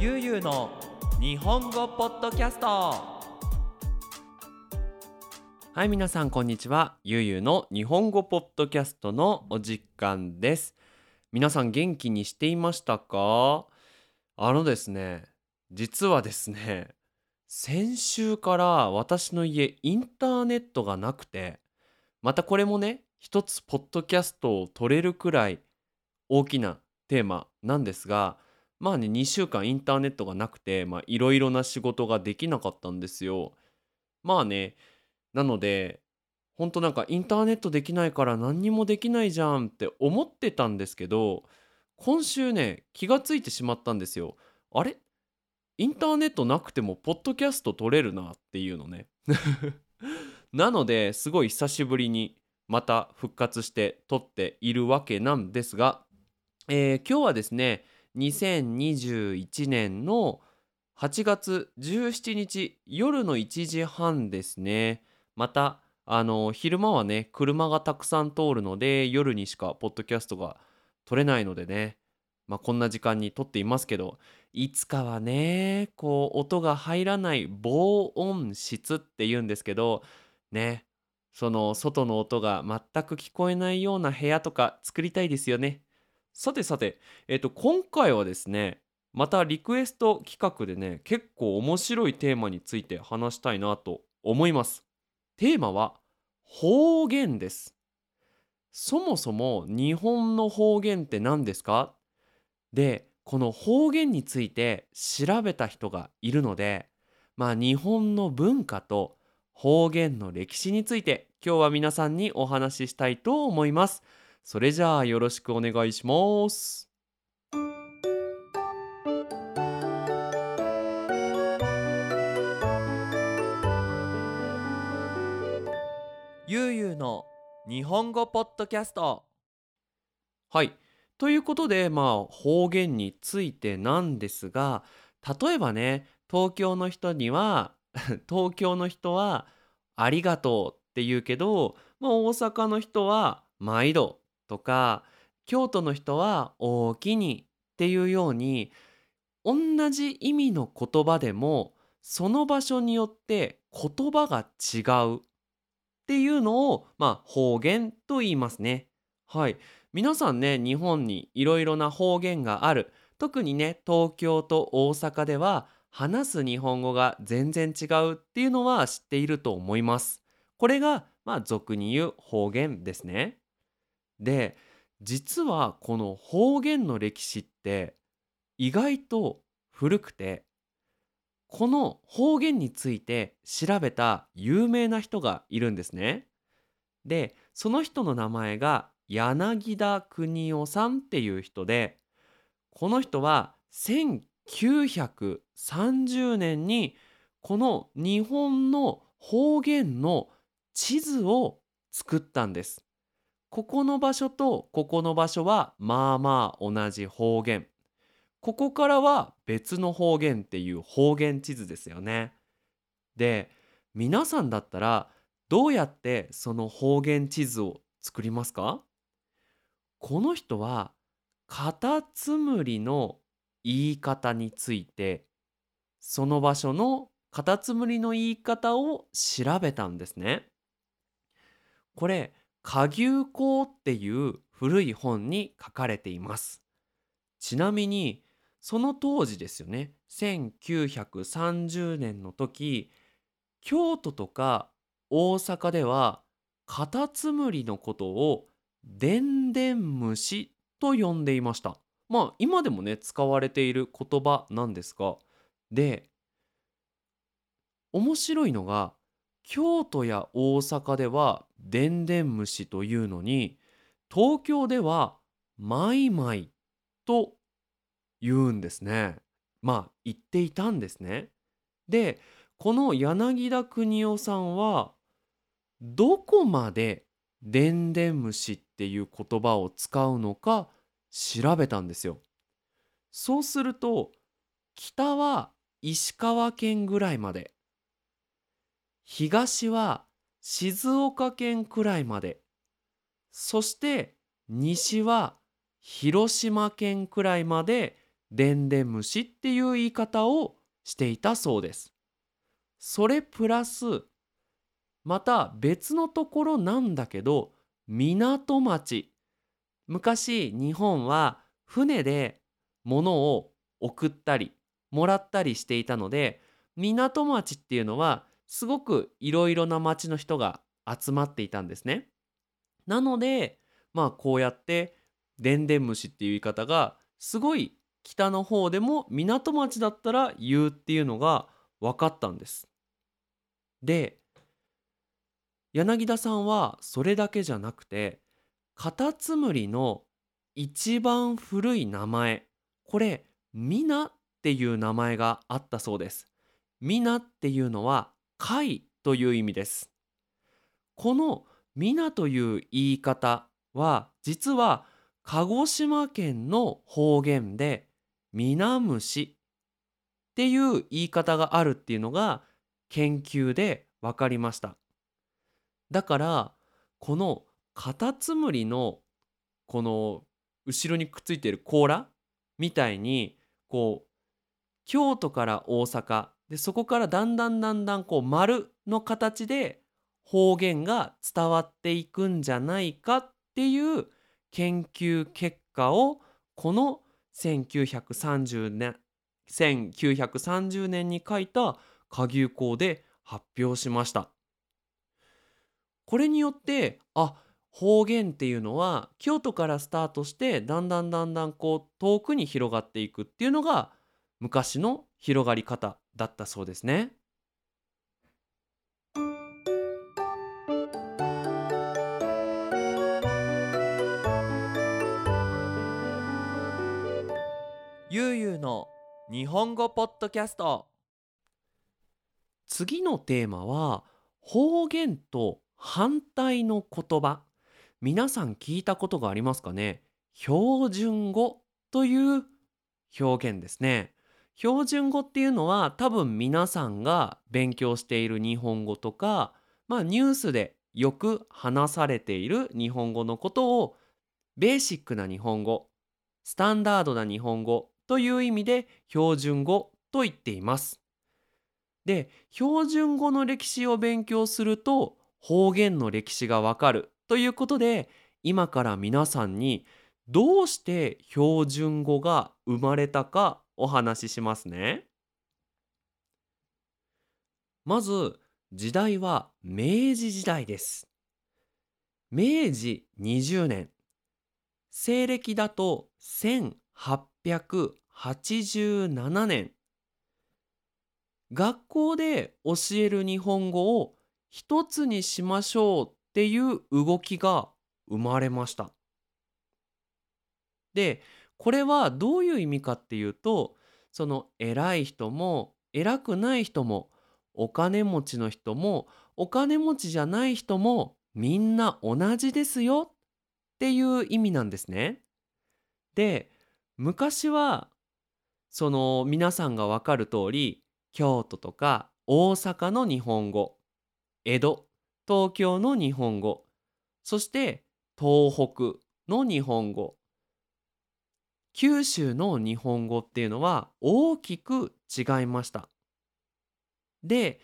ゆうゆうの日本語ポッドキャスト。はい皆さんこんにちは。ゆうゆうの日本語ポッドキャストのお時間です。皆さん元気にしていましたか？あのですね実はですね先週から私の家インターネットがなくてまたこれもね一つポッドキャストを撮れるくらい大きなテーマなんですがまあね2週間インターネットがなくていろいろな仕事ができなかったんですよ。まあねなのでほんとなんかインターネットできないから何にもできないじゃんって思ってたんですけど今週ね気がついてしまったんですよ。あれ？インターネットなくてもポッドキャスト撮れるなっていうのね。なのですごい久しぶりにまた復活して撮っているわけなんですが、えー今日はですね2021年の8月17日夜の1時半ですねまたあの昼間はね車がたくさん通るので夜にしかポッドキャストが撮れないのでねまあこんな時間に撮っていますけどいつかはねこう音が入らない防音室っていうんですけどねその外の音が全く聞こえないような部屋とか作りたいですよね。さてさて、えっと、今回はですね、またリクエスト企画でね、結構面白いテーマについて話したいなと思います。テーマは方言です。そもそも日本の方言って何ですか？で、この方言について調べた人がいるので、まあ日本の文化と方言の歴史について今日は皆さんにお話ししたいと思います。それじゃあよろしくお願いします。ゆうゆうの日本語ポッドキャストはい。ということで、まあ、方言についてなんですが、例えばね、東京の人には、東京の人は、ありがとうって言うけど、まあ、大阪の人は、毎度とか、京都の人は、おおきにっていうように、同じ意味の言葉でも、その場所によって言葉が違うっていうのを、まあ、方言と言いますね。はい。皆さんね、日本にいろいろな方言がある。特にね、東京と大阪では、話す日本語が全然違うっていうのは知っていると思います。これが、まあ、俗に言う方言ですね。で、実はこの方言の歴史って意外と古くて、この方言について調べた有名な人がいるんですね。で、その人の名前が柳田国夫さんっていう人で、この人は1930年にこの日本の方言の地図を作ったんです。ここの場所とここの場所はまあまあ同じ方言。ここからは別の方言っていう方言地図ですよね。で、皆さんだったらどうやってその方言地図を作りますか？この人はカタツムリの言い方についてその場所のカタツムリの言い方を調べたんですね。これ下牛講っていう古い本に書かれています。ちなみにその当時ですよね1930年の時京都とか大阪ではカタツムリのことをでんでん虫と呼んでいました。まあ今でもね使われている言葉なんですがで面白いのが京都や大阪ではでんでん虫というのに東京ではマイマイと言うんですね。まあ言っていたんですね。でこの柳田国夫さんはどこまででんでん虫っていう言葉を使うのか調べたんですよ。そうすると北は石川県ぐらいまで東は静岡県くらいまでそして西は広島県くらいまででんでん虫っていう言い方をしていたそうです。それプラスまた別のところなんだけど港町昔日本は船で物を送ったりもらったりしていたので港町っていうのはすごくいろいろな町の人が集まっていたんですね。なのでまあこうやってでんでん虫っていう言い方がすごい北の方でも港町だったら言うっていうのが分かったんです。で柳田さんはそれだけじゃなくてカタツムリの一番古い名前これミナっていう名前があったそうです。ミナっていうのは貝という意味です。このミナという言い方は実は鹿児島県の方言でミナムシっていう言い方があるっていうのが研究で分かりました。だからこのカタツムリのこの後ろにくっついている甲羅みたいにこう京都から大阪でそこからだんだんだんだんこう丸の形で方言が伝わっていくんじゃないかっていう研究結果をこの1930年1930年に書いた下牛校で発表しました。これによってあ方言っていうのは京都からスタートしてだんだんだんだんこう遠くに広がっていくっていうのが昔の広がり方だったそうですね。ゆうゆうの日本語ポッドキャスト。次のテーマは方言と反対の言葉。皆さん聞いたことがありますかね？標準語という表現ですね。標準語っていうのは多分皆さんが勉強している日本語とかまあニュースでよく話されている日本語のことをベーシックな日本語スタンダードな日本語という意味で標準語と言っています。で標準語の歴史を勉強すると方言の歴史がわかるということで今から皆さんにどうして標準語が生まれたかお話ししますね。まず時代は明治時代です。明治20年西暦だと1887年学校で教える日本語を一つにしましょうっていう動きが生まれました。でこれはどういう意味かっていうとその偉い人も偉くない人もお金持ちの人もお金持ちじゃない人もみんな同じですよっていう意味なんですね。で昔はその皆さんが分かる通り京都とか大阪の日本語江戸東京の日本語そして東北の日本語九州の日本語っていうのは大きく違いました。で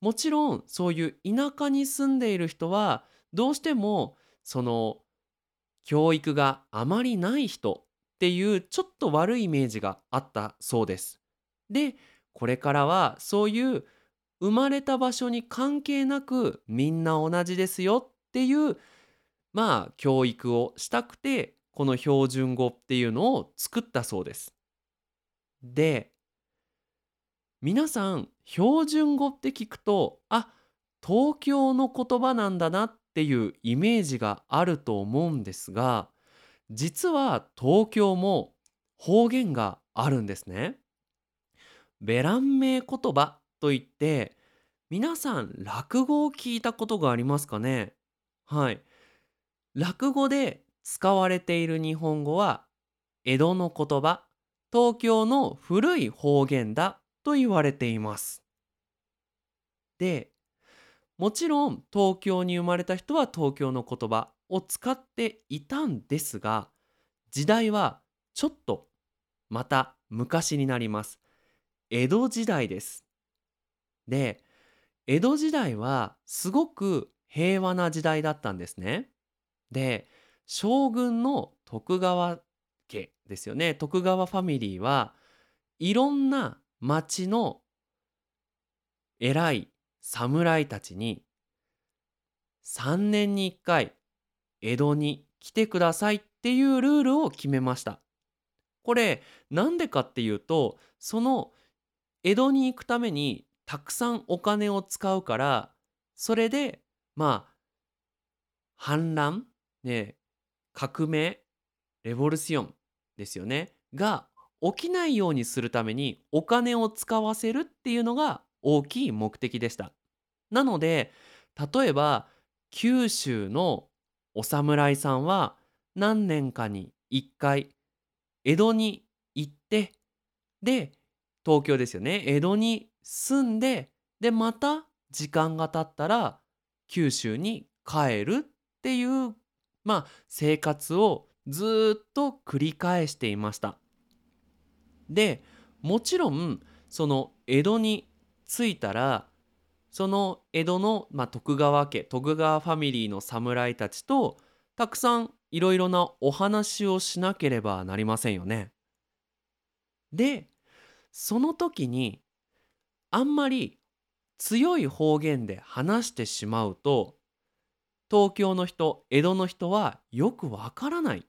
もちろんそういう田舎に住んでいる人はどうしてもその教育があまりない人っていうちょっと悪いイメージがあったそうです。でこれからはそういう生まれた場所に関係なくみんな同じですよっていうまあ教育をしたくてこの標準語っていうのを作ったそうです。で皆さん標準語って聞くとあ東京の言葉なんだなっていうイメージがあると思うんですが実は東京も方言があるんですね。ベラン名言葉といって皆さん落語を聞いたことがありますかね？はい。落語で使われている日本語は江戸の言葉東京の古い方言だと言われています。でもちろん東京に生まれた人は東京の言葉を使っていたんですが時代はちょっとまた昔になります。江戸時代です。で江戸時代はすごく平和な時代だったんですね。で将軍の徳川家ですよね。徳川ファミリーはいろんな町の偉い侍たちに3年に1回江戸に来てくださいっていうルールを決めました。これなんでかっていうとその江戸に行くためにたくさんお金を使うからそれでまあ反乱ね革命レボルシオンですよね。が起きないようにするためにお金を使わせるっていうのが大きい目的でした。なので例えば九州のお侍さんは何年かに1回江戸に行ってで東京ですよね。江戸に住んででまた時間が経ったら九州に帰るっていうまあ生活をずっと繰り返していましたでもちろんその江戸に着いたらその江戸の、まあ、徳川家徳川ファミリーの侍たちとたくさんいろいろなお話をしなければなりませんよね。でその時にあんまり強い方言で話してしまうと東京の人江戸の人はよくわからない。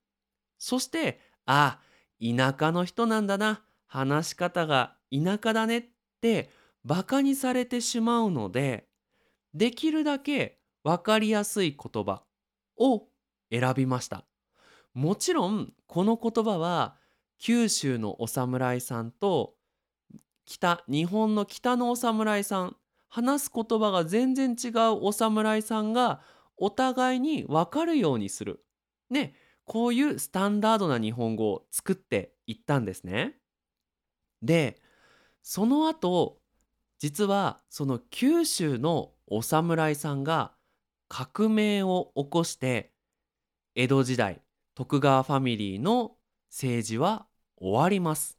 そしてあ田舎の人なんだな。話し方が田舎だねってバカにされてしまうのでできるだけ分かりやすい言葉を選びました。もちろんこの言葉は九州のお侍さんと北日本の北のお侍さん話す言葉が全然違うお侍さんがお互いに分かるようにするねこういうスタンダードな日本語を作っていったんですね。でその後実はその九州のお侍さんが革命を起こして江戸時代徳川ファミリーの政治は終わります。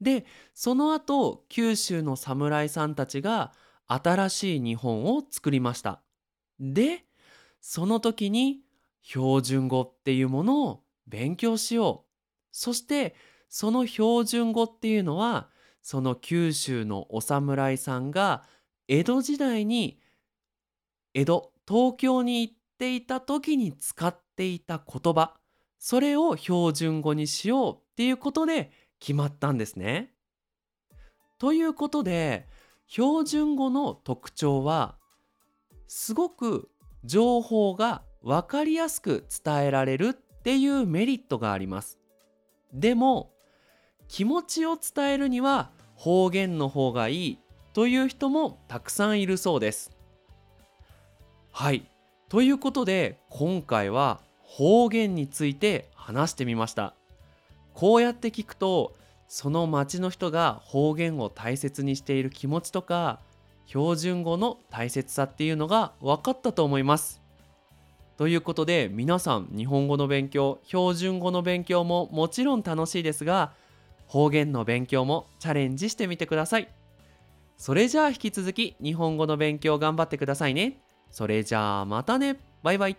でその後九州の侍さんたちが新しい日本を作りました。でその時に標準語っていうものを勉強しよう。そしてその標準語っていうのはその九州のお侍さんが江戸時代に江戸東京に行っていた時に使っていた言葉それを標準語にしようっていうことで決まったんですね。ということで標準語の特徴はすごく情報が分かりやすく伝えられるっていうメリットがあります。でも気持ちを伝えるには方言の方がいいという人もたくさんいるそうです。はい。ということで今回は方言について話してみました。こうやって聞くとその町の人が方言を大切にしている気持ちとか標準語の大切さっていうのが分かったと思います。ということで皆さん日本語の勉強標準語の勉強ももちろん楽しいですが方言の勉強もチャレンジしてみてください。それじゃあ引き続き日本語の勉強頑張ってくださいね。それじゃあまたねバイバイ